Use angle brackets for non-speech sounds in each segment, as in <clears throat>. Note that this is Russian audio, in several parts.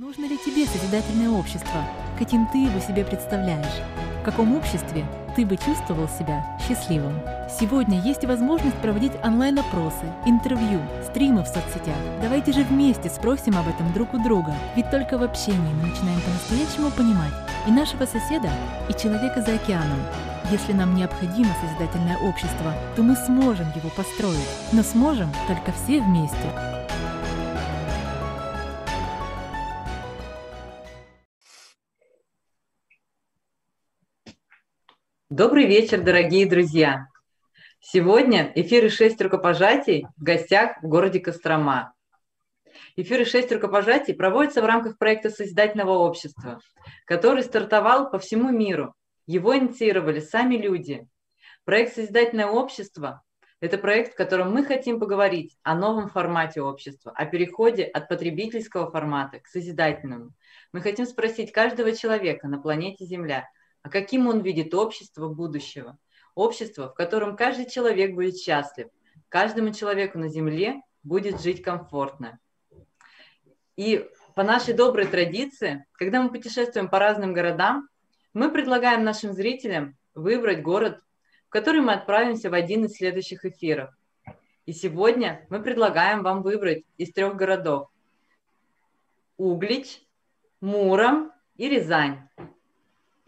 Нужно ли тебе созидательное общество? Каким ты его себе представляешь? В каком обществе ты бы чувствовал себя счастливым? Сегодня есть возможность проводить онлайн-опросы, интервью, стримы в соцсетях. Давайте же вместе спросим об этом друг у друга, ведь только в общении мы начинаем по-настоящему понимать и нашего соседа, и человека за океаном. Если нам необходимо созидательное общество, то мы сможем его построить, но сможем только все вместе. Добрый вечер, дорогие друзья! Сегодня эфиры «Шесть рукопожатий» в гостях в городе Кострома. Эфиры «Шесть рукопожатий» проводятся в рамках проекта Созидательного общества, который стартовал по всему миру. Его инициировали сами люди. Проект Созидательное общество – это проект, в котором мы хотим поговорить о новом формате общества, о переходе от потребительского формата к созидательному. Мы хотим спросить каждого человека на планете Земля – а каким он видит общество будущего. Общество, в котором каждый человек будет счастлив, каждому человеку на Земле будет жить комфортно. И по нашей доброй традиции, когда мы путешествуем по разным городам, мы предлагаем нашим зрителям выбрать город, в который мы отправимся в один из следующих эфиров. И сегодня мы предлагаем вам выбрать из трех городов. Углич, Муром и Рязань.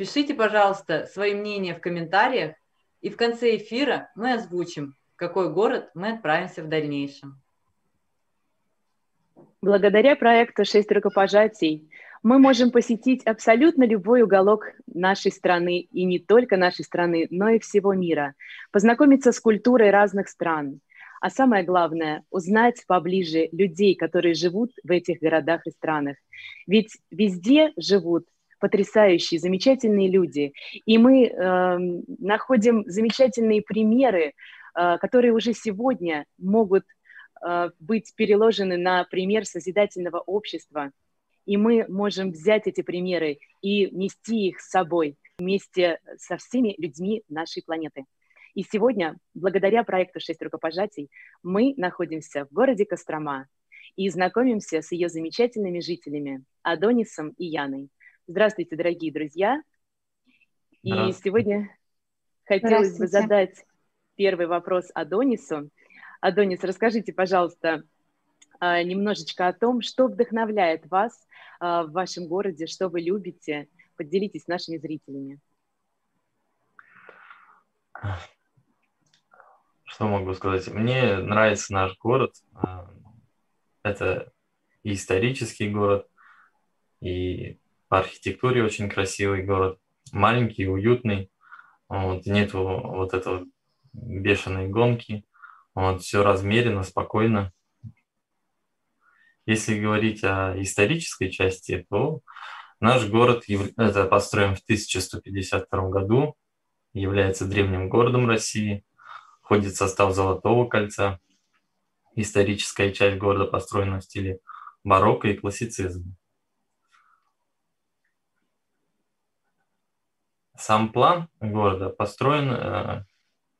Пишите, пожалуйста, свои мнения в комментариях, и в конце эфира мы озвучим, в какой город мы отправимся в дальнейшем. Благодаря проекту «Шесть рукопожатий» мы можем посетить абсолютно любой уголок нашей страны, и не только нашей страны, но и всего мира, познакомиться с культурой разных стран, а самое главное – узнать поближе людей, которые живут в этих городах и странах. Ведь везде живут потрясающие, замечательные люди. И мы э, находим замечательные примеры, э, которые уже сегодня могут э, быть переложены на пример созидательного общества. И мы можем взять эти примеры и нести их с собой вместе со всеми людьми нашей планеты. И сегодня, благодаря проекту «Шесть рукопожатий», мы находимся в городе Кострома и знакомимся с ее замечательными жителями Адонисом и Яной. Здравствуйте, дорогие друзья. И сегодня хотелось бы задать первый вопрос Адонису. Адонис, расскажите, пожалуйста, а, немножечко о том, что вдохновляет вас а, в вашем городе, что вы любите. Поделитесь с нашими зрителями. Что могу сказать? Мне нравится наш город. А, это и исторический город, и по архитектуре очень красивый город, маленький, уютный, вот, нет вот этого бешеной гонки, вот, все размеренно, спокойно. Если говорить о исторической части, то наш город это построен в 1152 году, является древним городом России, входит в состав Золотого кольца. Историческая часть города построена в стиле барокко и классицизма. Сам план города построен, э,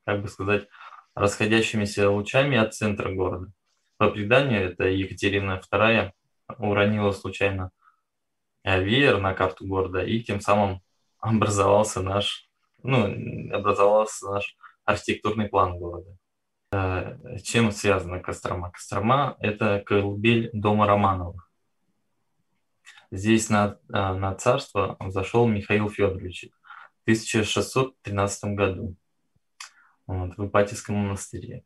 как бы сказать, расходящимися лучами от центра города. По преданию, это Екатерина II уронила случайно веер на карту города, и тем самым образовался наш, ну, образовался наш архитектурный план города. Э, чем связана Кострома? Кострома – это колыбель дома Романовых. Здесь на, э, на царство зашел Михаил Федорович, 1613 году вот, в Ипатьевском монастыре.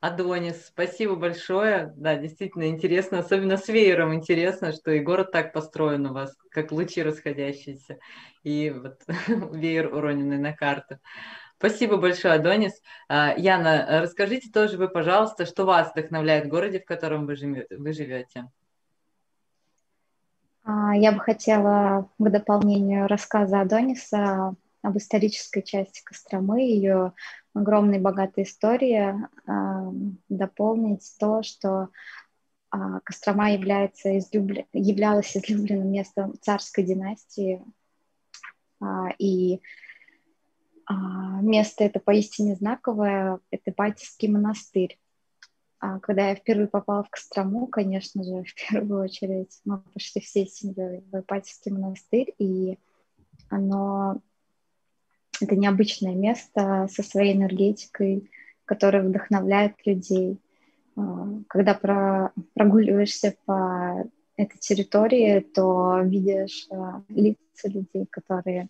Адонис, спасибо большое. Да, действительно интересно, особенно с веером интересно, что и город так построен у вас, как лучи расходящиеся, и вот <laughs> веер уроненный на карту. Спасибо большое, Адонис. А, Яна, расскажите тоже вы, пожалуйста, что вас вдохновляет в городе, в котором вы живете? А, я бы хотела к дополнению рассказа Адониса об исторической части Костромы, ее огромной богатой истории, а, дополнить то, что а, Кострома является излюбля... являлась излюбленным местом царской династии, и место это поистине знаковое, это Батьевский монастырь. А когда я впервые попала в Кострому, конечно же, <laughs> в первую очередь мы пошли всей семьей в Ипатьевский монастырь, и оно это необычное место со своей энергетикой, которая вдохновляет людей. А, когда про, прогуливаешься по этой территории, то видишь а, лица людей, которые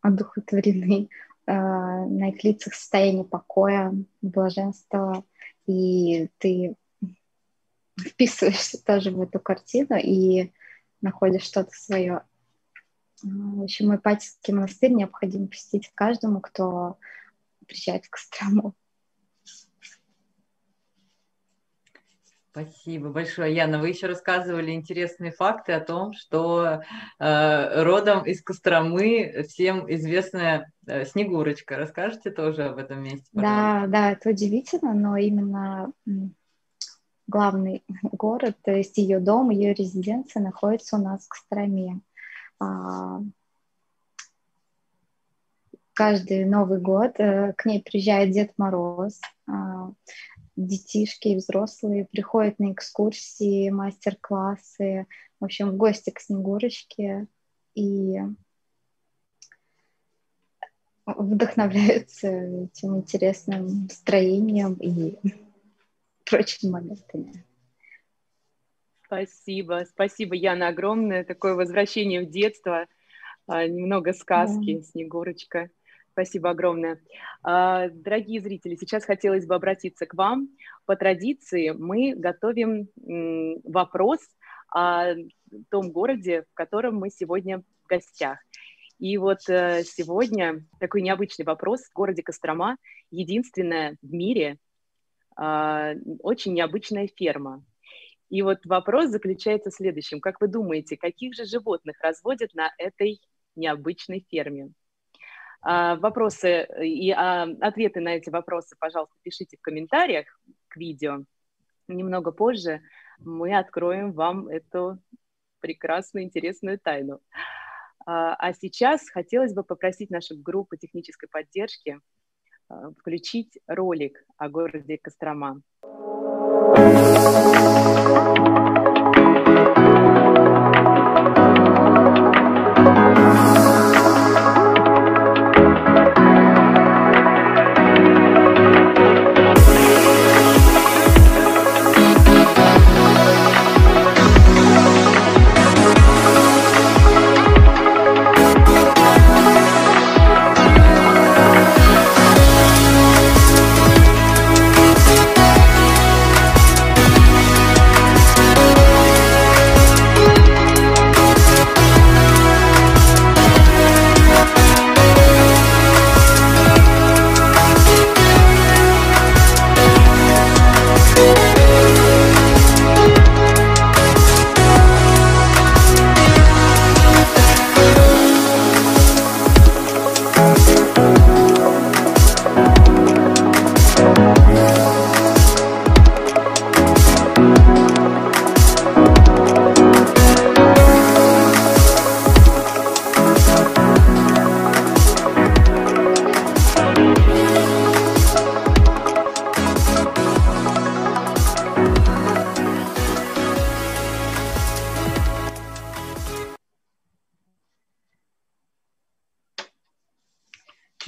одухотворены, на их лицах состояние покоя, блаженства, и ты вписываешься тоже в эту картину и находишь что-то свое. В общем, Ипатьевский монастырь необходимо посетить каждому, кто приезжает в Кострому. Спасибо большое, Яна. Вы еще рассказывали интересные факты о том, что э, родом из Костромы всем известная э, Снегурочка. Расскажите тоже об этом месте? Да, да, это удивительно, но именно главный <laughs> город, то есть ее дом, ее резиденция находится у нас в Костроме. А, каждый Новый год э, к ней приезжает Дед Мороз. А, детишки и взрослые приходят на экскурсии, мастер-классы, в общем, в гости к Снегурочке и вдохновляются этим интересным строением и прочими моментами. Спасибо, спасибо, Яна, огромное. Такое возвращение в детство, а, немного сказки, да. Снегурочка. Спасибо огромное. А, дорогие зрители, сейчас хотелось бы обратиться к вам. По традиции мы готовим вопрос о том городе, в котором мы сегодня в гостях. И вот э, сегодня такой необычный вопрос. В городе Кострома единственная в мире а, очень необычная ферма. И вот вопрос заключается в следующем. Как вы думаете, каких же животных разводят на этой необычной ферме? А, вопросы и а, ответы на эти вопросы, пожалуйста, пишите в комментариях к видео. Немного позже мы откроем вам эту прекрасную, интересную тайну. А, а сейчас хотелось бы попросить нашу группу технической поддержки включить ролик о городе Кострома.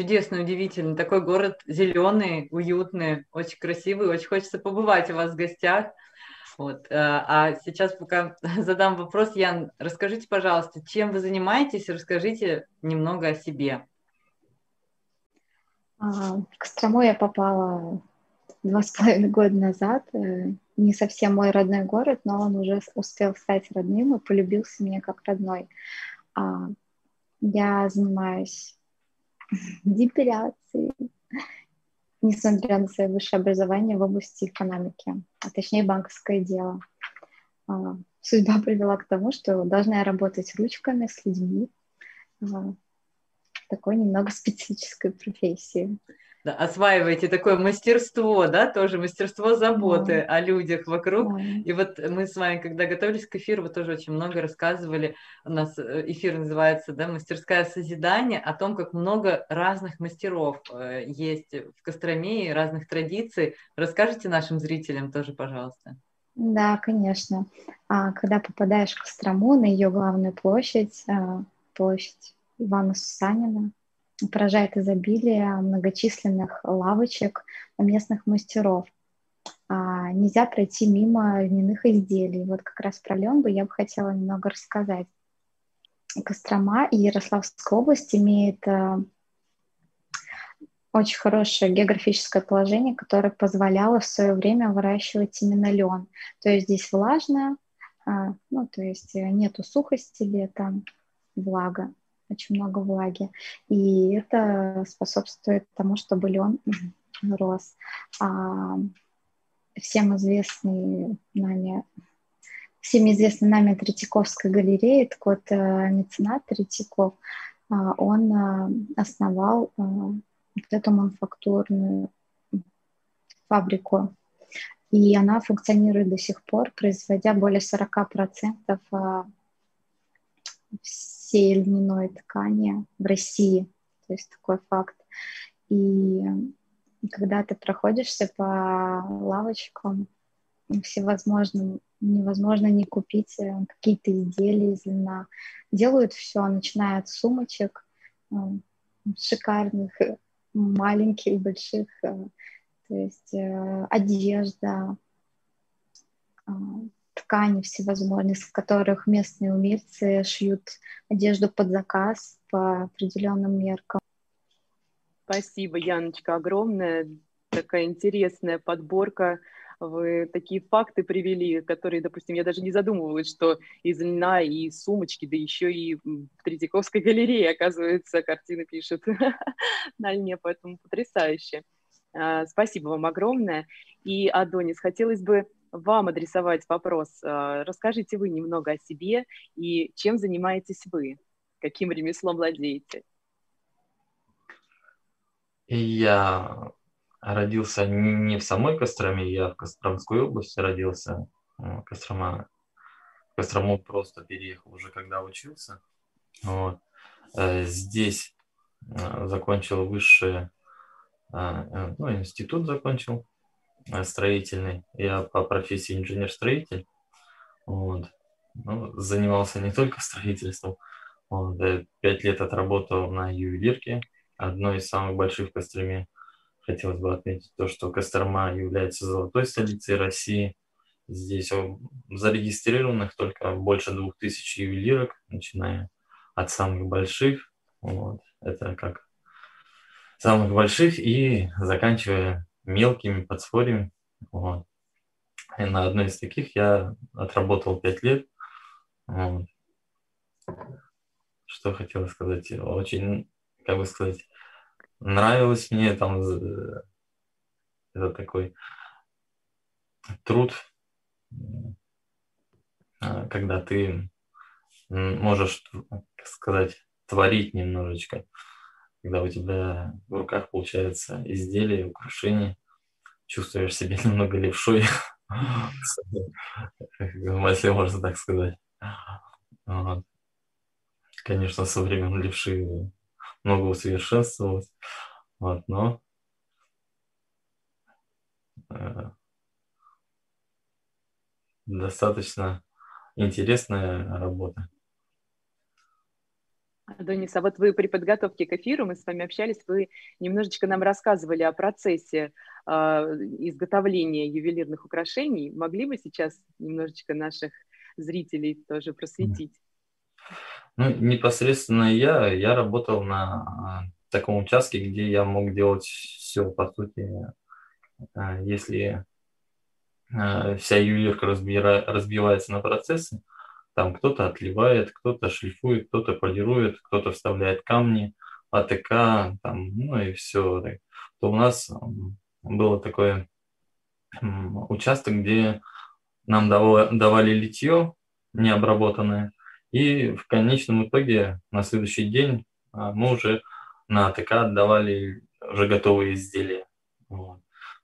Чудесный, удивительный. Такой город зеленый, уютный, очень красивый. Очень хочется побывать у вас в гостях. Вот. Э, а сейчас пока <laughs> задам вопрос, Ян, расскажите, пожалуйста, чем вы занимаетесь, расскажите немного о себе. А, в Кострому я попала два с половиной года назад. Э, не совсем мой родной город, но он уже успел стать родным и полюбился мне как родной. А, я занимаюсь депиляции, несмотря на свое высшее образование в области экономики, а точнее банковское дело. А, судьба привела к тому, что должна я работать ручками с людьми, а, такой немного специфической профессии. Да, осваиваете такое мастерство, да, тоже мастерство заботы да. о людях вокруг. Да. И вот мы с вами, когда готовились к эфиру, вы тоже очень много рассказывали. У нас э, эфир называется, да, «Мастерская созидания», о том, как много разных мастеров э, есть в Костроме и разных традиций. Расскажите нашим зрителям тоже, пожалуйста. Да, конечно. А когда попадаешь в Кострому, на ее главную площадь, а, площадь Ивана Сусанина, поражает изобилие многочисленных лавочек местных мастеров. А, нельзя пройти мимо льняных изделий. Вот как раз про Ленбу я бы хотела немного рассказать. Кострома и Ярославская область имеет а, очень хорошее географическое положение, которое позволяло в свое время выращивать именно лен. То есть здесь влажно, а, ну, то есть нету сухости летом, влага очень много влаги. И это способствует тому, чтобы лен <clears throat> рос. А всем известный нами всем известный нами Третьяковская галерея, так вот э, меценат Третьяков, а, он а, основал а, вот эту мануфактурную фабрику. И она функционирует до сих пор, производя более 40% всей льняной ткани в России. То есть такой факт. И когда ты проходишься по лавочкам, всевозможным, невозможно не купить э, какие-то изделия из льна. Делают все, начиная от сумочек, э, шикарных, маленьких, больших, э, то есть одежда, ткани всевозможные, из которых местные умельцы шьют одежду под заказ по определенным меркам. Спасибо, Яночка, огромная такая интересная подборка. Вы такие факты привели, которые, допустим, я даже не задумывалась, что из льна и сумочки, да еще и в Третьяковской галерее, оказывается, картины пишут <laughs> на льне, поэтому потрясающе. А, спасибо вам огромное. И, Адонис, хотелось бы вам адресовать вопрос. А, расскажите вы немного о себе и чем занимаетесь вы, каким ремеслом владеете. Я родился не в самой Костроме, я в Костромской области родился. Кострома, Кострому просто переехал уже когда учился. Вот. Э, здесь э, закончил высшее, э, ну, институт закончил Э, строительный. Я по профессии инженер-строитель. Вот. Ну, занимался не только строительством. Вот. Пять лет отработал на ювелирке, одной из самых больших в Костроме. Хотелось бы отметить то, что Кострома является золотой столицей России. Здесь зарегистрированных только больше двух тысяч ювелирок, начиная от самых больших, вот, это как самых больших, и заканчивая мелкими подспорьями. Вот. И на одной из таких я отработал пять лет. Вот. Что хотел сказать? Очень, как бы сказать, нравилось мне там это такой труд, а, когда ты можешь, сказать, творить немножечко когда у тебя в руках получается изделие, украшение, чувствуешь себя <laughs> немного левшой, если можно так сказать. Конечно, со временем левши много усовершенствовалось, но э, достаточно интересная работа. Адонис, а вот вы при подготовке к эфиру, мы с вами общались, вы немножечко нам рассказывали о процессе э, изготовления ювелирных украшений. Могли бы сейчас немножечко наших зрителей тоже просветить? Ну, непосредственно я, я работал на а, таком участке, где я мог делать все, по сути. А, если вся ювелирка разбира, разбивается на процессы, там кто-то отливает, кто-то шлифует, кто-то полирует, кто-то вставляет камни, АТК, там, ну и все. То у нас было такое участок, где нам давали, литье необработанное, и в конечном итоге на следующий день а, мы уже на АТК отдавали уже готовые изделия. Вот.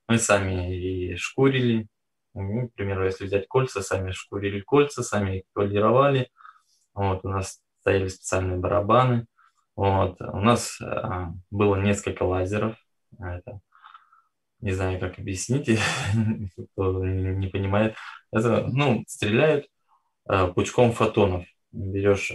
Мы сами и шкурили, ну, к примеру, если взять кольца, сами шкурили кольца, сами их полировали. Вот, у нас стояли специальные барабаны. Вот, у нас а, было несколько лазеров. Это, не знаю, как объяснить, <laughs> кто не понимает. Это, ну, стреляют а, пучком фотонов. Берешь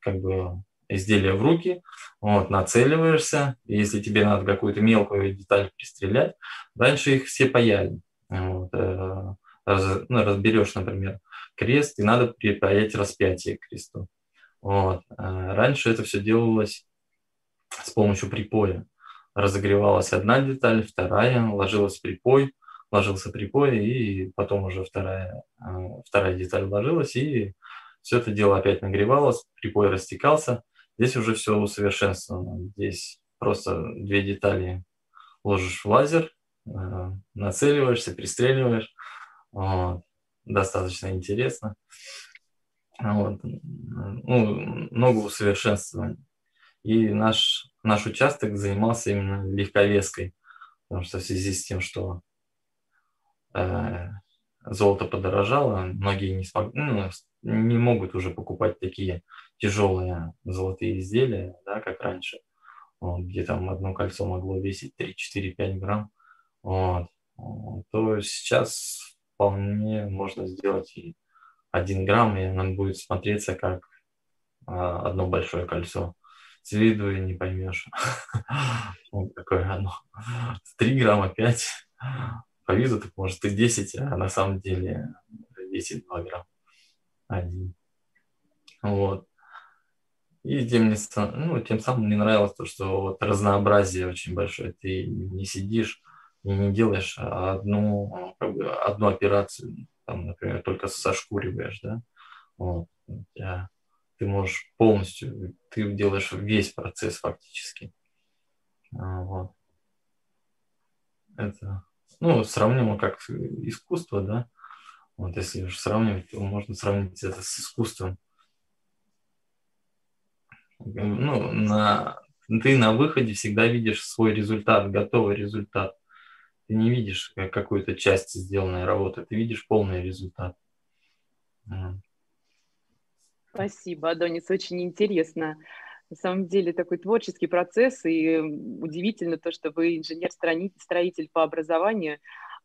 как бы изделие в руки, вот, нацеливаешься, и если тебе надо какую-то мелкую деталь пристрелять, раньше их все паяли. Вот, э, раз, ну, разберешь, например, крест, и надо припаять распятие к кресту. Вот. Э, раньше это все делалось с помощью припоя. Разогревалась одна деталь, вторая, ложилась припой, ложился припой, и потом уже вторая, э, вторая деталь ложилась, и все это дело опять нагревалось, припой растекался. Здесь уже все усовершенствовано. Здесь просто две детали ложишь в лазер, нацеливаешься, пристреливаешь. Вот. Достаточно интересно. Вот. Ну, много усовершенствований. И наш, наш участок занимался именно легковеской, потому что в связи с тем, что э, золото подорожало, многие не, смог, ну, не могут уже покупать такие тяжелые золотые изделия, да, как раньше, вот, где там одно кольцо могло весить 3-4-5 грамм. Вот. То сейчас вполне можно сделать и один грамм, и оно будет смотреться как а, одно большое кольцо. С виду и не поймешь, <laughs> вот какое оно. Три грамма, пять. По виду так может и 10, а на самом деле 10-2 грамм. Один. Вот. И тем, не, ну, тем самым мне нравилось то, что вот разнообразие очень большое. Ты не сидишь и не делаешь одну, как бы, одну операцию, там, например, только сошкуриваешь, да, вот, ты можешь полностью, ты делаешь весь процесс фактически. А, вот. Это, ну, сравнимо как искусство, да, вот если уж сравнивать, то можно сравнить это с искусством. Ну, на, ты на выходе всегда видишь свой результат, готовый результат ты не видишь какую-то часть сделанной работы, ты видишь полный результат. Спасибо, Адонис, очень интересно. На самом деле такой творческий процесс, и удивительно то, что вы инженер-строитель по образованию,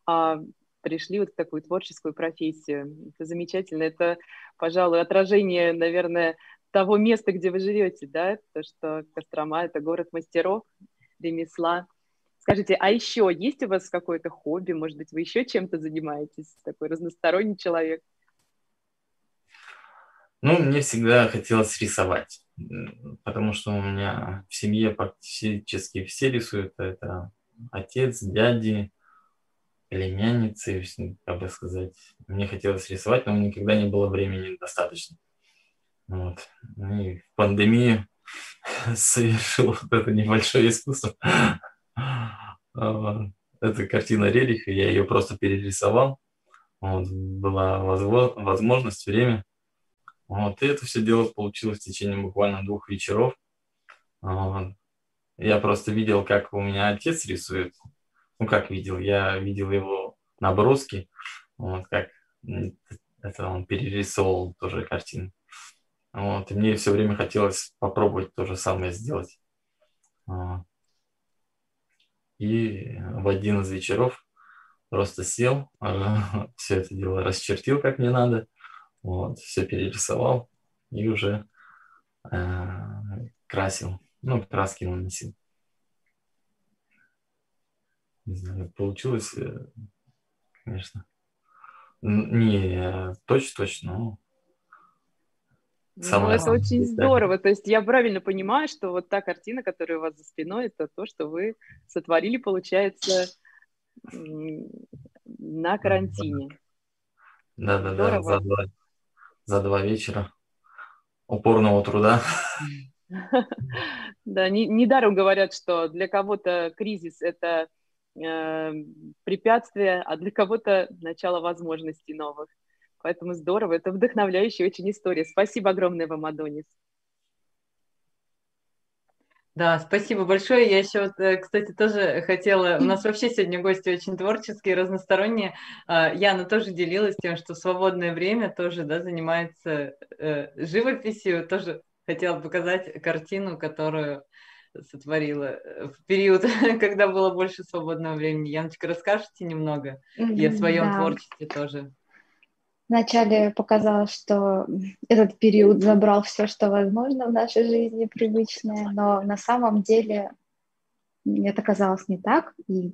а пришли вот в такую творческую профессию. Это замечательно. Это, пожалуй, отражение, наверное, того места, где вы живете, да, то, что Кострома – это город мастеров, ремесла, Скажите, а еще есть у вас какое-то хобби? Может быть, вы еще чем-то занимаетесь? Такой разносторонний человек. Ну, мне всегда хотелось рисовать, потому что у меня в семье практически все рисуют. Это отец, дяди, племянницы, как бы сказать. Мне хотелось рисовать, но никогда не было времени достаточно. Вот. Ну и в пандемию <laughs> совершил вот это небольшое искусство. А, это картина Рериха, я ее просто перерисовал. Вот, была возможность, время. Вот, и это все дело получилось в течение буквально двух вечеров. Вот. Я просто видел, как у меня отец рисует. Ну, как видел, я видел его наброски, вот, как это он перерисовал тоже картину. Вот, и мне все время хотелось попробовать то же самое сделать. Вот. И в один из вечеров просто сел, <laughs> все это дело расчертил как мне надо, вот, все перерисовал и уже э, красил, ну, краски наносил. Не знаю, получилось, э, конечно, не точно-точно, но ну, это очень здорово. То есть я правильно понимаю, что вот та картина, которая у вас за спиной, это то, что вы сотворили, получается, на карантине. Да-да-да, за два, за два вечера упорного труда. <laughs> Да, недаром говорят, что для кого-то кризис – это э, препятствие, а для кого-то начало возможностей новых. Поэтому здорово, это вдохновляющая очень история. Спасибо огромное вам, Адонис. Да, спасибо большое. Я еще, э, кстати, тоже хотела... У нас вообще сегодня гости очень творческие, разносторонние. А, Яна тоже делилась тем, что в свободное время тоже да, занимается э, живописью. Тоже хотела показать картину, которую сотворила э, в период, <laughs> когда было больше свободного времени. Яночка, расскажите немного и о своем да. творчестве тоже. Вначале показалось, что этот период забрал все, что возможно в нашей жизни привычное, но на самом деле это казалось не так, и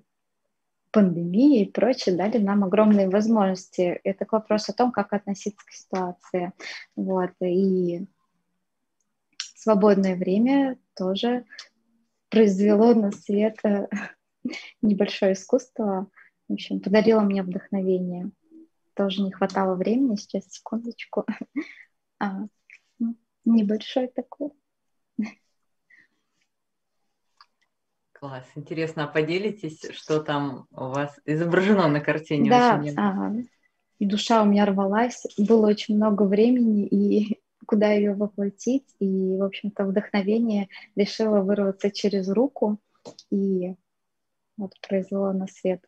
пандемия и прочее дали нам огромные возможности. Это вопрос о том, как относиться к ситуации. Вот. И свободное время тоже произвело на свет э, <laughs> небольшое искусство. В общем, подарило мне вдохновение тоже не хватало времени, сейчас, секундочку. <laughs> А, ну, небольшой такой. Класс, интересно, а поделитесь, что там у вас изображено на картине? Да, ага. душа у меня рвалась, было очень много времени, и <laughs> куда ее воплотить, и, в общем-то, вдохновение решила вырваться через руку, и вот произвело на свет.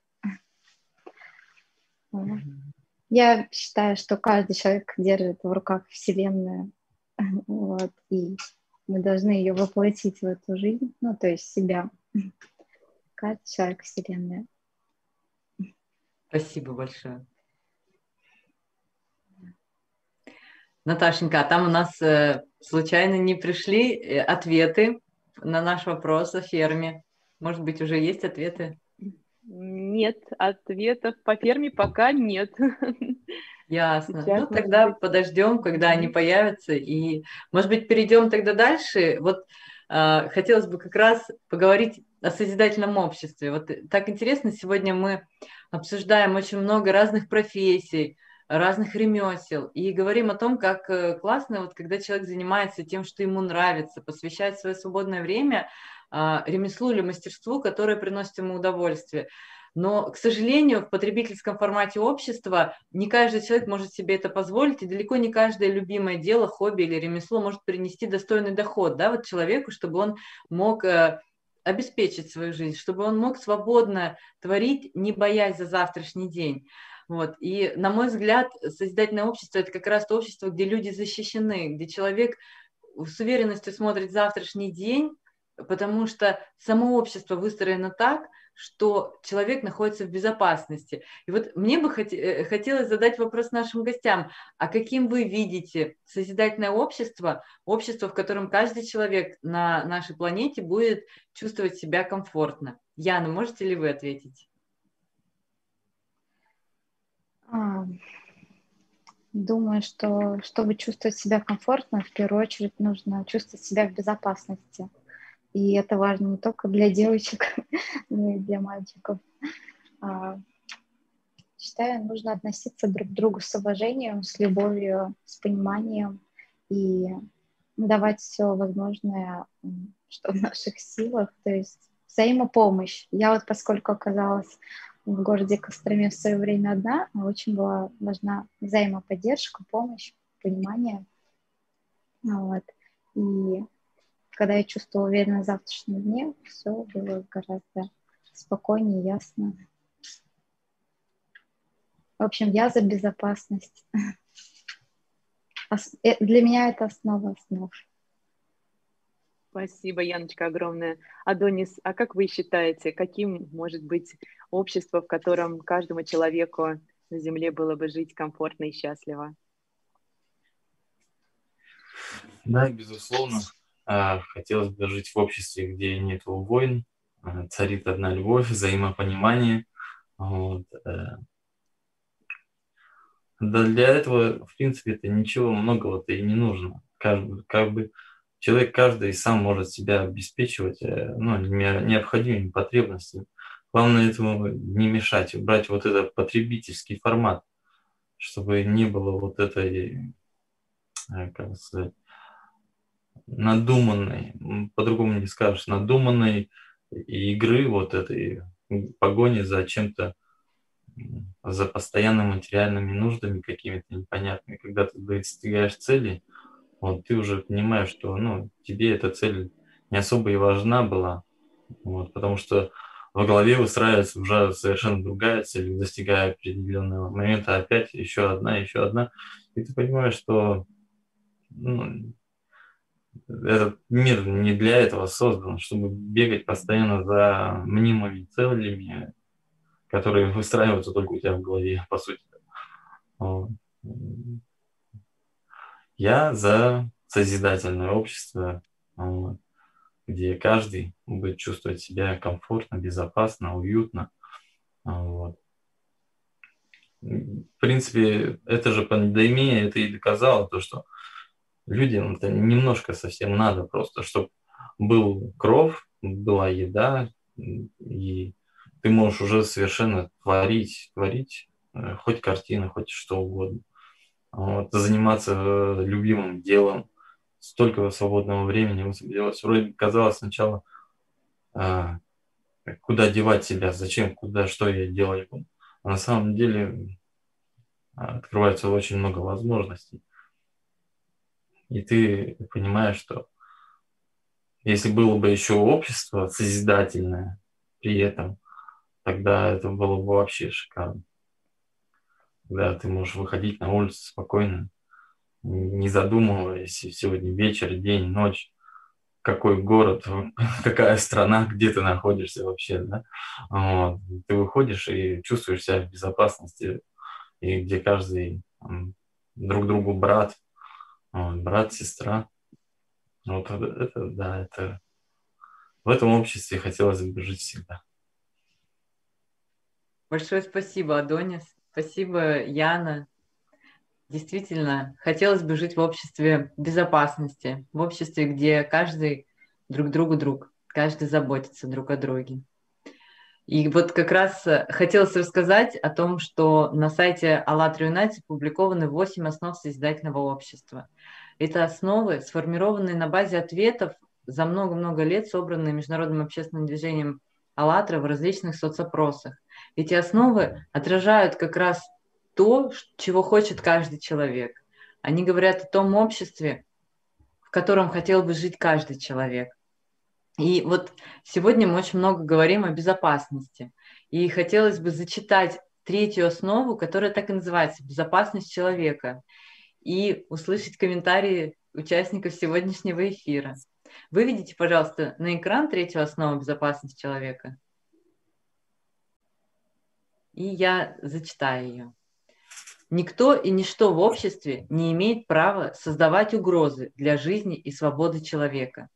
<laughs> Я считаю, что каждый человек держит в руках Вселенную, <laughs> вот, и мы должны ее воплотить в эту жизнь, ну, то есть себя. <laughs> Каждый человек Вселенная. Спасибо большое. Наташенька, а там у нас э, случайно не пришли э, ответы на наш вопрос о ферме? Может быть, уже есть ответы? Нет, ответов по ферме пока нет. Ясно. Сейчас, ну, тогда быть... подождем, когда они появятся. И, может быть, перейдем тогда дальше. Вот э, хотелось бы как раз поговорить о созидательном обществе. Вот так интересно, сегодня мы обсуждаем очень много разных профессий, разных ремесел и говорим о том, как э, классно, вот когда человек занимается тем, что ему нравится, посвящает свое свободное время а, ремеслу или мастерству, которое приносит ему удовольствие. Но, к сожалению, в потребительском формате общества не каждый человек может себе это позволить, и далеко не каждое любимое дело, хобби или ремесло может принести достойный доход да, вот человеку, чтобы он мог э, обеспечить свою жизнь, чтобы он мог свободно творить, не боясь за завтрашний день. Вот. И, на мой взгляд, созидательное общество – это как раз то общество, где люди защищены, где человек с уверенностью смотрит завтрашний день, потому что само общество выстроено так, что человек находится в безопасности. И вот мне бы э, хотелось задать вопрос нашим гостям, а каким вы видите созидательное общество, общество, в котором каждый человек на нашей планете будет чувствовать себя комфортно? Яна, можете ли вы ответить? А, думаю, что чтобы чувствовать себя комфортно, в первую очередь нужно чувствовать себя в безопасности. И это важно не только для девочек, <laughs> но и для мальчиков. А, считаю, нужно относиться друг к другу с уважением, с любовью, с пониманием и давать все возможное, <laughs> что в наших силах, то есть взаимопомощь. Я вот, поскольку оказалась в городе Костроме в свое время одна, очень была важна взаимоподдержка, помощь, понимание. Вот. И когда я чувствовала уверенность в завтрашнем дне, все было гораздо спокойнее, ясно. В общем, я за безопасность. Э, для меня это основа основ. Спасибо, Яночка, огромное. Адонис, а как вы считаете, каким может быть общество, в котором каждому человеку на Земле было бы жить комфортно и счастливо? Да, безусловно. А, хотелось бы жить в обществе, где нет войн, а, царит одна любовь, взаимопонимание. Вот. Э. Да для этого, в принципе, это ничего многого-то и не нужно. Как, как бы человек каждый сам может себя обеспечивать э, ну, необходимыми потребностями. Главное этому не мешать, убрать вот этот потребительский формат, чтобы не было вот этой, э, как сказать, надуманной, по-другому не скажешь, надуманной игры вот этой погони за чем-то, за постоянными материальными нуждами какими-то непонятными. Когда ты достигаешь цели, вот, ты уже понимаешь, что ну, тебе эта цель не особо и важна была, вот, потому что в голове выстраивается уже совершенно другая цель, достигая определенного момента, опять еще одна, еще одна, и ты понимаешь, что ну, этот мир не для этого создан, чтобы бегать постоянно за мнимыми целями, которые выстраиваются только у тебя в голове, по сути. Я за созидательное общество, где каждый будет чувствовать себя комфортно, безопасно, уютно. Вот. В принципе, это же пандемия, это и доказало то, что людям это немножко совсем надо просто, чтобы был кров, была еда, и ты можешь уже совершенно творить, творить, э, хоть картины, хоть что угодно. Вот, заниматься э, любимым делом, столько свободного времени высвободилось. Вроде казалось сначала, а, куда девать себя, зачем, куда, что я делаю. А на самом деле а, открывается очень много возможностей. И ты понимаешь, что если было бы еще общество созидательное при этом, тогда это было бы вообще шикарно. Когда ты можешь выходить на улицу спокойно, не задумываясь, сегодня вечер, день, ночь, какой город, <laughs> какая страна, где ты находишься вообще, да? Вот. Ты выходишь и чувствуешь себя в безопасности, и где каждый друг другу брат, брат, сестра. Вот это, да, это в этом обществе хотелось бы жить всегда. Большое спасибо, Адонис. Спасибо, Яна. Действительно, хотелось бы жить в обществе безопасности, в обществе, где каждый друг другу друг, каждый заботится друг о друге. И вот как раз э, хотелось рассказать о том, что на сайте ALLATRA United опубликованы 8 основ созидательного общества. Это основы, сформированные на базе ответов за много-много лет, собранные Международным общественным движением «АЛЛАТРА» в различных соцопросах. Эти основы отражают как раз то, чего хочет каждый человек. Они говорят о том обществе, в котором хотел бы жить каждый человек. И вот сегодня мы очень много говорим о безопасности. И хотелось бы зачитать третью основу, которая так и называется «Безопасность человека», и услышать комментарии участников сегодняшнего эфира. Выведите, пожалуйста, на экран третью основу безопасности человека. И я зачитаю ее. Никто и ничто в обществе не имеет права создавать угрозы для жизни и свободы человека.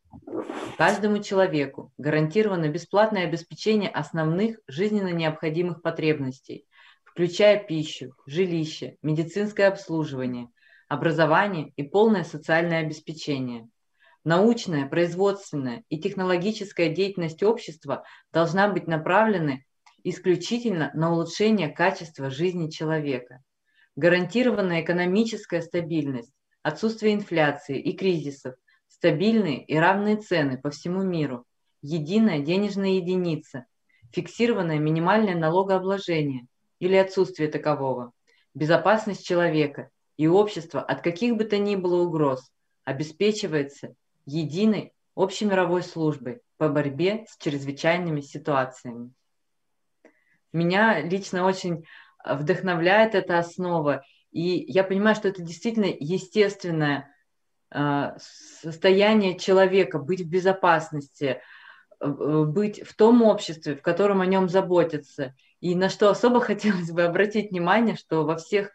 Каждому человеку гарантировано бесплатное обеспечение основных жизненно необходимых потребностей, включая пищу, жилище, медицинское обслуживание, образование и полное социальное обеспечение. Научная, производственная и технологическая деятельность общества должна быть направлены исключительно на улучшение качества жизни человека – гарантированная экономическая стабильность, отсутствие инфляции и кризисов, стабильные и равные цены по всему миру, единая денежная единица, фиксированное минимальное налогообложение или отсутствие такового, безопасность человека и общества от каких бы то ни было угроз обеспечивается единой общемировой службой по борьбе с чрезвычайными ситуациями. Меня лично очень вдохновляет эта основа. И я понимаю, что это действительно естественное а, состояние человека, быть в безопасности, э, быть в том обществе, в котором о нем заботятся. И на что особо <laughs> хотелось бы обратить внимание, что во всех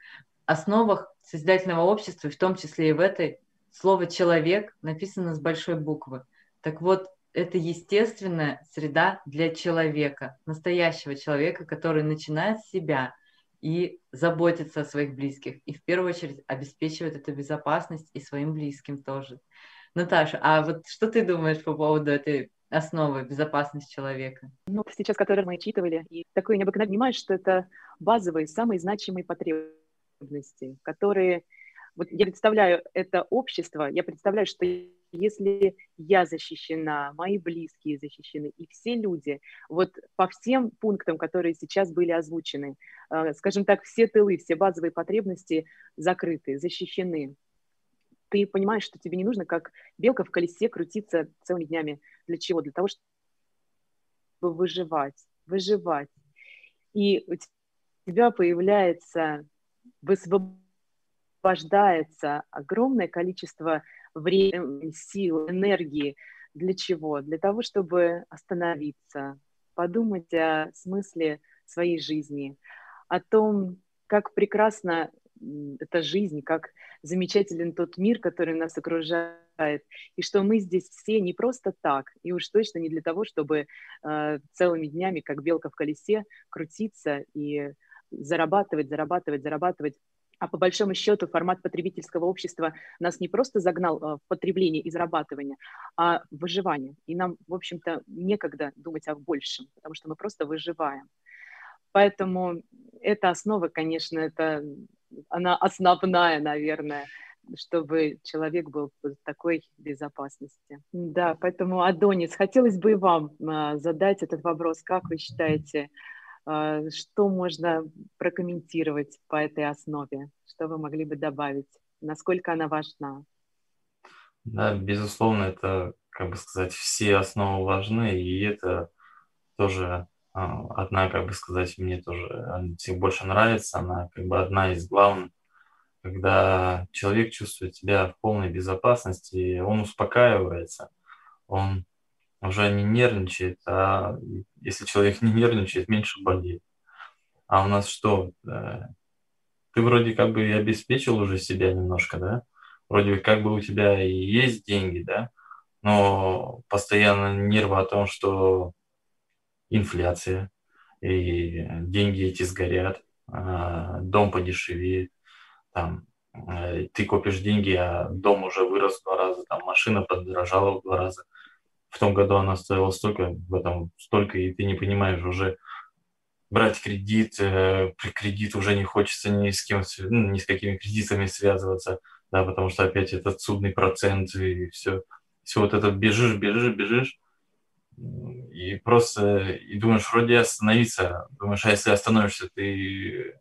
основах созидательного общества, в том числе и в этой, слово «человек» написано с большой буквы. Так вот, это естественная среда для человека, настоящего человека, который начинает с себя – и заботиться о своих близких, и в первую очередь обеспечивает эту безопасность и своим близким тоже. Наташа, а вот что ты думаешь по поводу этой основы безопасности человека? Ну, сейчас, которые мы отчитывали, и такое необыкновенное понимаешь, что это базовые, самые значимые потребности, которые... Вот я представляю это общество, я представляю, что если я защищена, мои близкие защищены, и все люди, вот по всем пунктам, которые сейчас были озвучены, э, скажем так, все тылы, все базовые потребности закрыты, защищены, ты понимаешь, что тебе не нужно, как белка в колесе, крутиться целыми днями. Для чего? Для того, чтобы выживать, выживать. И у тебя появляется, высвобождается огромное количество времени, сил, энергии. Для чего? Для того, чтобы остановиться, подумать о смысле своей жизни, о том, как прекрасна эта жизнь, как замечателен тот мир, который нас окружает, и что мы здесь все не просто так, и уж точно не для того, чтобы э, целыми днями, как белка в колесе, крутиться и зарабатывать, зарабатывать, зарабатывать. А по большому счету формат потребительского общества нас не просто загнал э, в потребление и зарабатывание, а в выживание. И нам, в общем-то, некогда думать о большем, потому что мы просто выживаем. Поэтому эта основа, конечно, это она основная, наверное, чтобы человек был в такой безопасности. Да, поэтому, Адонис, хотелось бы и вам а, задать этот вопрос. Как вы считаете, а, что можно прокомментировать по этой основе? Что вы могли бы добавить? Насколько она важна? Да, безусловно, это, как бы сказать, все основы важны, и это тоже а, одна, как бы сказать, мне тоже всем больше нравится, она как бы одна из главных, когда человек чувствует себя в полной безопасности, он успокаивается, он уже не нервничает, а если человек не нервничает, меньше болеет. А у нас что? Э, ты вроде как бы и обеспечил уже себя немножко, да? Вроде как бы у тебя и есть деньги, да? Но постоянно нервы о том, что инфляция, и деньги эти сгорят, а, дом подешевеет, там, э, ты копишь деньги, а дом уже вырос в два раза, там машина подорожала в два раза. В том году она стоила столько, в этом столько, и ты не понимаешь уже брать кредит, э, при кредит уже не хочется ни с кем, ну, ни с какими кредитами связываться, да, потому что опять этот судный процент и все, все вот это бежишь, бежишь, бежишь, и просто и думаешь, вроде остановиться, думаешь, а если остановишься, ты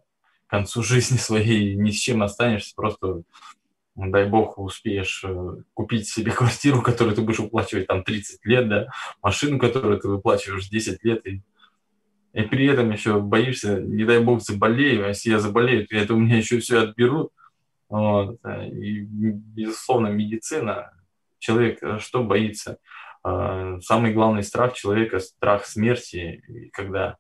к концу <laughs> жизни своей ни с чем останешься, просто, дай бог, успеешь э, купить себе квартиру, которую ты будешь выплачивать там 30 лет, да, машину, которую ты выплачиваешь 10 лет, и, и при этом еще боишься, не дай бог, заболею, а если я заболею, то это у меня еще все отберут. Вот. И, безусловно, медицина, человек э, что боится? Самый главный страх человека – страх смерти, когда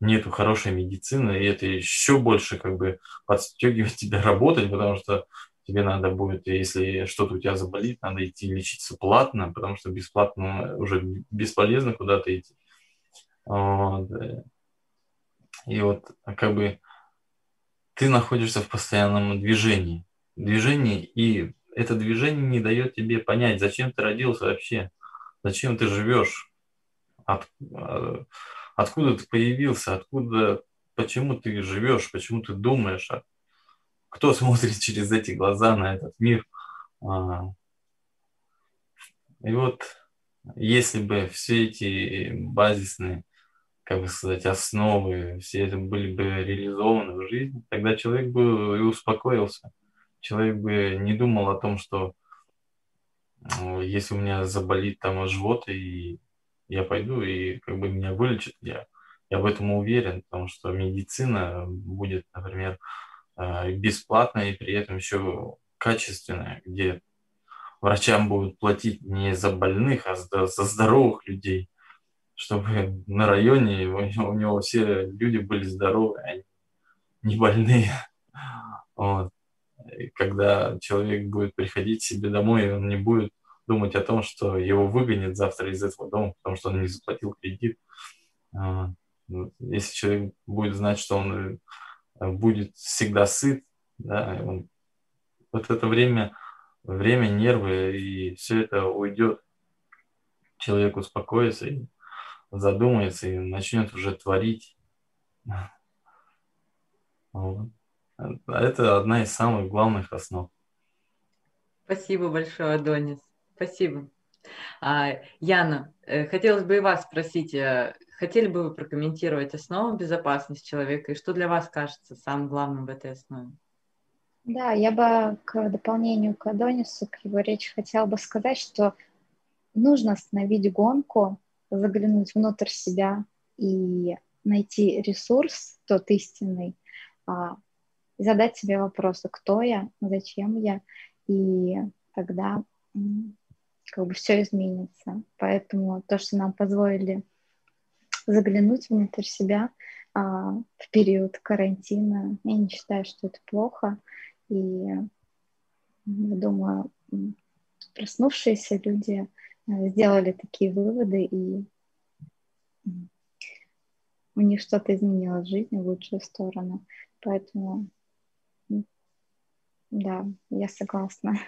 нету хорошей медицины, и это еще больше как бы подстегивает тебя работать, потому что тебе надо будет, если что-то у тебя заболит, надо идти лечиться платно, потому что бесплатно уже бесполезно куда-то идти. Вот. И вот как бы ты находишься в постоянном движении. Движении, и это движение не дает тебе понять, зачем ты родился вообще – зачем ты живешь, от, э, откуда ты появился, откуда, почему ты живешь, почему ты думаешь, а кто смотрит через эти глаза на этот мир. А, и вот если бы все эти базисные, как бы сказать, основы, все это были бы реализованы в жизни, тогда человек бы и успокоился. Человек бы не думал о том, что ну, если у меня заболит там живот, и я пойду, и как бы меня вылечат, я, я в этом уверен, потому что медицина будет, например, бесплатная и при этом еще качественная, где врачам будут платить не за больных, а за, за здоровых людей, чтобы на районе <laughs> у него, у него все люди были здоровы, а не больные. <laughs> Вот. И когда человек будет приходить себе домой, он не будет думать о том, что его выгонят завтра из этого дома, потому что он не заплатил кредит. А, если человек будет знать, что он э, будет всегда сыт, да, он, вот это время, время, нервы, и все это уйдет. Человек успокоится и задумается, и начнет уже творить. <laughs> Вот. Это одна из самых главных основ. Спасибо большое, Адонис. Спасибо. А, Яна, э, хотелось бы и вас спросить, э, хотели бы вы прокомментировать основу безопасности человека и что для вас кажется самым главным в этой основе? Да, я бы к дополнению к Адонису, к его речи хотела бы сказать, что нужно остановить гонку, заглянуть внутрь себя и найти ресурс тот истинный, а, задать себе вопросы, кто я, зачем я, и тогда как бы все изменится. Поэтому то, что нам позволили заглянуть внутрь себя а, в период карантина, я не считаю, что это плохо. И я думаю, проснувшиеся люди э, сделали такие выводы, и у них что-то изменилось в жизни в лучшую сторону. Поэтому, да, я согласна.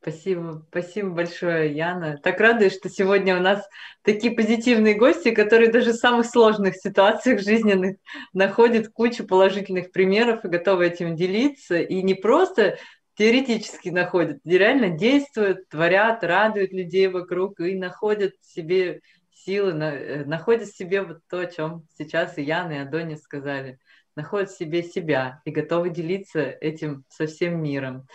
Спасибо, спасибо большое, Яна. Так радуюсь, что сегодня у нас такие позитивные гости, которые даже в самых сложных ситуациях жизненных находят кучу положительных примеров и готовы этим делиться. И не просто теоретически находят, реально действуют, творят, радуют людей вокруг и находят себе силы, э, находят в себе вот то, о чем сейчас и Яна, и Адонис сказали. Находят в себе себя и готовы делиться этим со всем миром.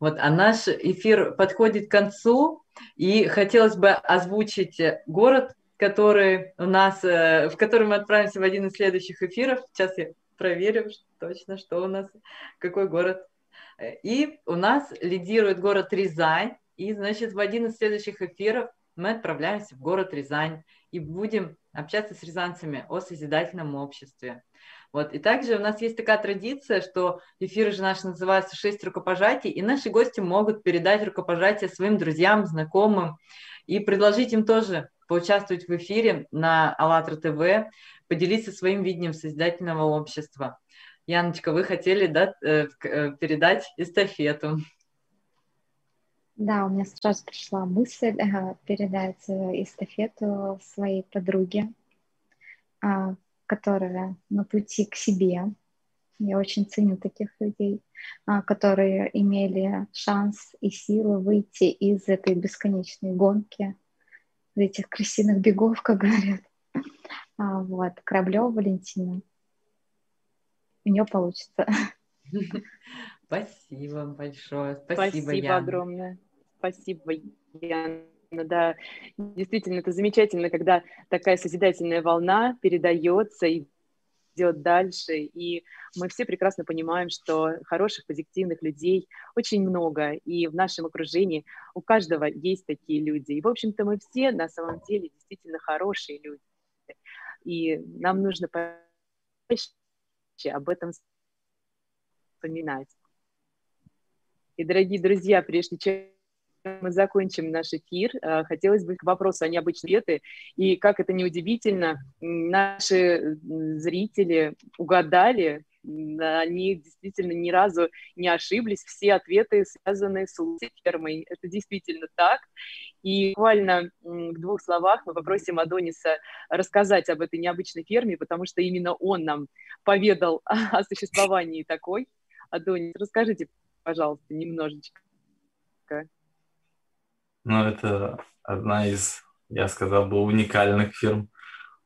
Вот, а наш эфир подходит к концу, и хотелось бы озвучить город, который у нас, э, в который мы отправимся в один из следующих эфиров. Сейчас я проверю точно, что у нас, какой город. И у нас лидирует город Рязань, и, значит, в один из следующих эфиров мы отправляемся в город Рязань и будем общаться с рязанцами о созидательном обществе. Вот. И также у нас есть такая традиция, что эфиры же наши называются «Шесть рукопожатий», и наши гости могут передать рукопожатие своим друзьям, знакомым и предложить им тоже поучаствовать в эфире на АЛЛАТРА ТВ, поделиться своим видением созидательного общества. Яночка, вы хотели да, э, э, передать эстафету. Да, у меня сразу пришла мысль передать э, эстафету своей подруге, которая на пути к себе. Я очень ценю таких людей, а, которые имели шанс и силу выйти из этой бесконечной гонки, из этих крысиных бегов, как говорят. А, вот, Кораблева Валентина. У нее получится. <laughs> Спасибо большое. Спасибо, Спасибо Яна. огромное. Спасибо, Яна. Да, действительно, это замечательно, когда такая созидательная волна передается и идет дальше. И мы все прекрасно понимаем, что хороших, позитивных людей очень много. И в нашем окружении у каждого есть такие люди. И, в общем-то, мы все на самом деле действительно хорошие люди. И нам нужно об этом вспоминать. И, дорогие друзья, прежде чем мы закончим наш эфир. Э, хотелось бы к вопросу о необычной диете. И как это неудивительно, наши зрители угадали, они действительно ни разу не ошиблись. Все ответы связаны с фермой. Это действительно так. И буквально в двух словах мы попросим Адониса рассказать об этой необычной ферме, потому что именно он нам поведал <laughs> о существовании такой. Адонис, расскажите, пожалуйста, немножечко. Но это одна из, я сказал бы, уникальных фирм,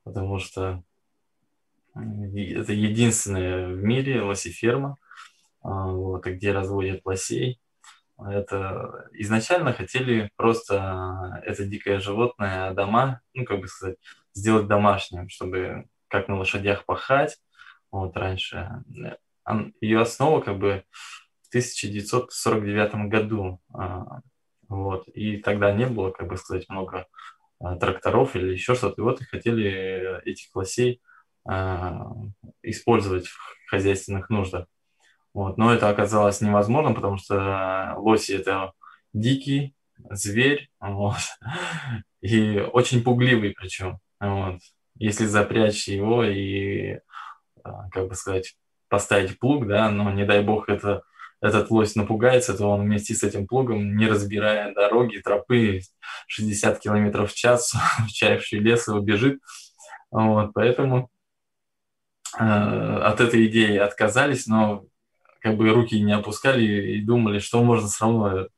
потому что это единственная в мире лосиферма, а, вот, где разводят лосей. Это изначально хотели просто это дикое животное дома, ну, как бы сказать, сделать домашним, чтобы как на лошадях пахать. Вот раньше. Ее основа как бы в 1949 году а, вот. И тогда не было, как бы сказать, много а, тракторов или еще что-то. И вот и хотели этих лосей а, использовать в хозяйственных нуждах. Вот. Но это оказалось невозможно, потому что лоси – это дикий зверь, <laughs> вот. и очень пугливый причем. Вот. Если запрячь его и, а, как бы сказать, поставить плуг, да, но не дай бог это этот лось напугается, то он вместе с этим плугом, не разбирая дороги, тропы, 60 км в час в <laughs> чаявший лес его бежит. Вот, поэтому э, от этой идеи отказались, но как бы руки не опускали и думали, что можно все равно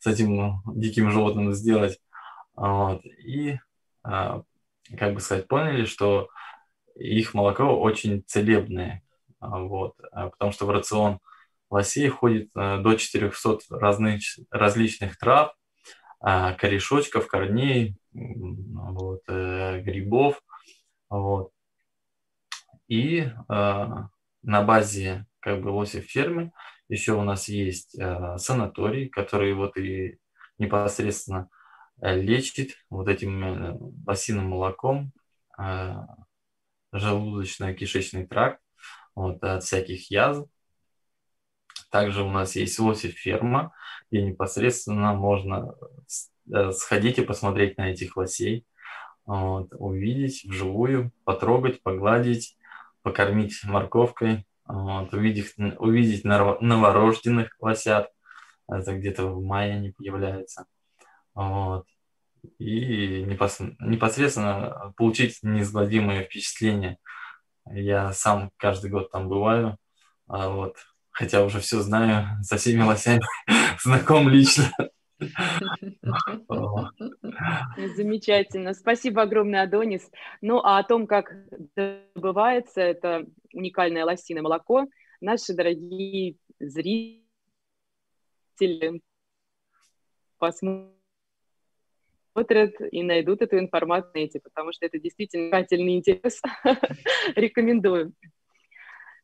с этим диким животным сделать. Вот. И, э, как бы сказать, поняли, что их молоко очень целебное. Вот. Потому что в рацион лосей ходит до 400 разных, различных трав, корешочков, корней, вот, грибов. Вот. И на базе как бы лосев фермы еще у нас есть санаторий, который вот и непосредственно лечит вот этим лосиным молоком желудочно-кишечный тракт вот, от всяких язв. Также у нас есть лосев ферма, где непосредственно можно э, сходить и посмотреть на этих лосей, вот, увидеть вживую, потрогать, погладить, покормить морковкой, вот, увидеть, увидеть новорожденных лосят, это где-то в мае они появляются. Вот и непосредственно получить неизгладимые впечатления. Я сам каждый год там бываю, а вот, хотя уже все знаю, со всеми лосями <laughs> знаком лично. Замечательно. Спасибо огромное, Адонис. Ну, а о том, как добывается это уникальное лосиное молоко, наши дорогие зрители посмотрят и найдут эту информацию потому что это действительно кательный интерес. <laughs> Рекомендую.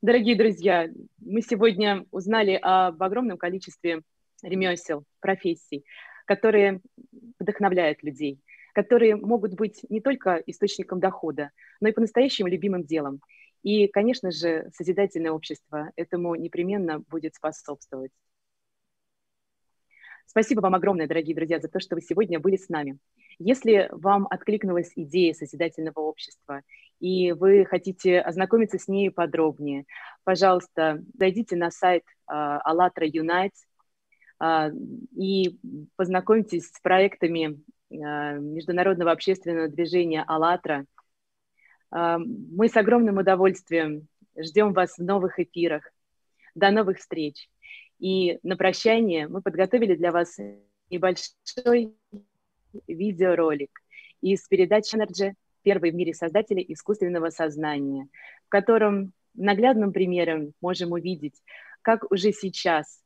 Дорогие друзья, мы сегодня узнали об огромном количестве ремесел, профессий, которые вдохновляют людей, которые могут быть не только источником дохода, но и по-настоящему любимым делом. И, конечно же, созидательное общество этому непременно будет способствовать. Спасибо вам огромное, дорогие друзья, за то, что вы сегодня были с нами. Если вам откликнулась идея созидательного общества, и вы хотите ознакомиться с ней подробнее, пожалуйста, зайдите на сайт uh, АЛЛАТРА uh, и познакомьтесь с проектами uh, международного общественного движения АЛЛАТРА. Мы с огромным удовольствием ждем вас в новых эфирах. До новых встреч! И на прощание мы подготовили для вас небольшой видеоролик из передачи Energy первый в мире создатели искусственного сознания, в котором наглядным примером можем увидеть, как уже сейчас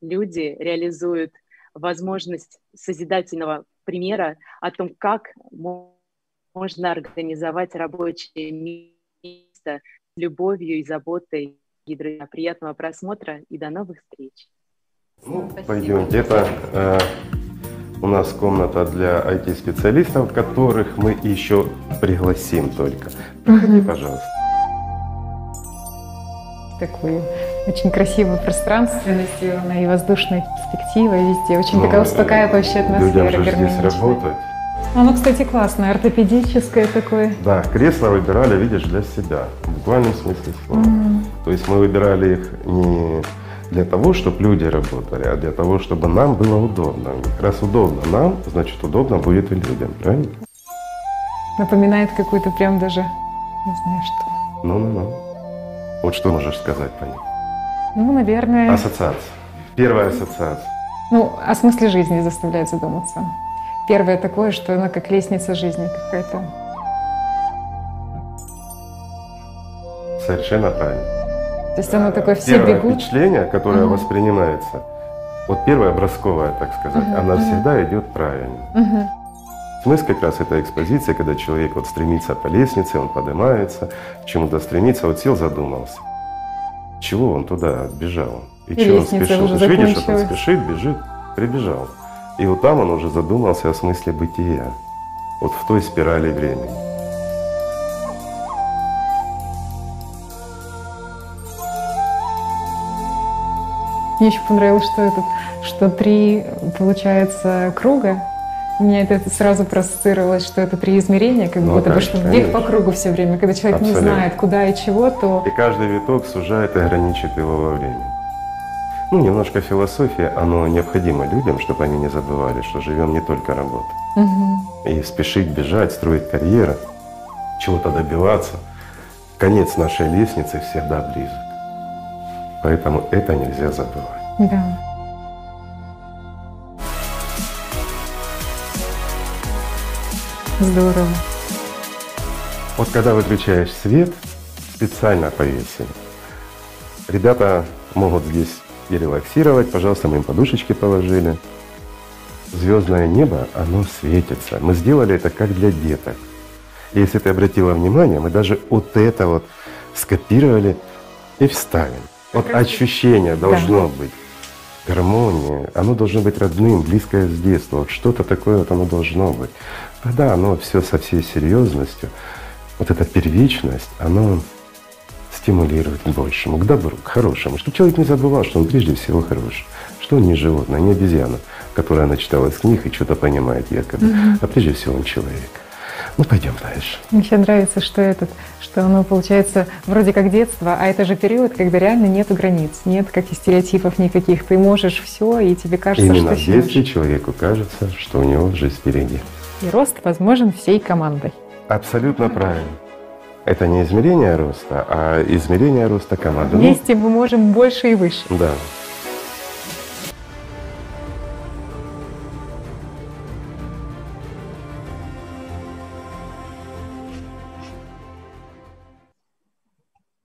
люди реализуют возможность созидательного примера о том, как можно организовать рабочее место с любовью и заботой Гидро. Приятного просмотра и до новых встреч. Ну, пойдемте. Это э, у нас комната для IT-специалистов, которых мы еще пригласим только. Проходи, пожалуйста. Такой очень красивой пространственностью, и воздушной перспективой везде. Очень ну, такая успокаивающая атмосфера. Людям же здесь работать. Оно, кстати, классное, ортопедическое такое. Да, кресло выбирали, видишь, для себя, в буквальном смысле слова. Mm. То есть мы выбирали их не для того, чтобы люди работали, а для того, чтобы нам было удобно. Раз удобно нам, значит, удобно будет и людям, правильно? Напоминает какую-то прям даже, не знаю что. Ну-ну-ну. Вот что можешь сказать по ним? Ну, наверное... Ассоциация. Первая ассоциация. Ну, о смысле жизни заставляет задуматься. Первое такое, что она как лестница жизни какая-то. Совершенно правильно. То есть оно такое все первое бегут. впечатление, которое угу. воспринимается, вот первое образковое, так сказать, угу, она угу. всегда идет правильно. Угу. Смысл как раз этой экспозиции, когда человек вот стремится по лестнице, он поднимается, к чему-то стремится, вот сел, задумался. Чего он туда бежал? И, И чего он спешил? Ты же видишь, что он спешит, бежит, прибежал. И вот там он уже задумался о смысле бытия, вот в той спирали времени. Мне еще понравилось, что этот, что три, получается, круга. У меня это сразу проассоциировалось, что это три измерения, как ну, будто бы что бег по кругу все время. Когда человек Абсолютно. не знает, куда и чего, то... И каждый виток сужает и ограничивает его во времени. Ну, немножко философия, оно необходимо людям, чтобы они не забывали, что живем не только работой. Угу. И спешить бежать, строить карьеру, чего-то добиваться, конец нашей лестницы всегда близок. Поэтому это нельзя забывать. Да. Здорово. Вот когда выключаешь свет, специально повесили. Ребята могут здесь и релаксировать, пожалуйста, мы им подушечки положили. Звездное небо, оно светится. Мы сделали это как для деток. И если ты обратила внимание, мы даже вот это вот скопировали и вставим. Вот ощущение должно быть гармония, оно должно быть родным, близкое с детства. Вот что-то такое вот оно должно быть. Тогда оно все со всей серьезностью, вот эта первичность, оно стимулирует к большему, к добру, к хорошему. Чтобы человек не забывал, что он прежде всего хороший, что он не животное, не обезьяна, которая начиталась книг и что-то понимает якобы, mm-hmm. а прежде всего он человек. Ну, пойдем дальше. Мне еще нравится, что этот, что оно получается вроде как детство, а это же период, когда реально нету границ, нет каких стереотипов никаких. Ты можешь все, и тебе кажется, Именно что в детстве человеку кажется, что у него жизнь впереди. И рост возможен всей командой. Абсолютно правильно. Это не измерение роста, а измерение роста команды. Вместе ну, мы можем больше и выше. Да.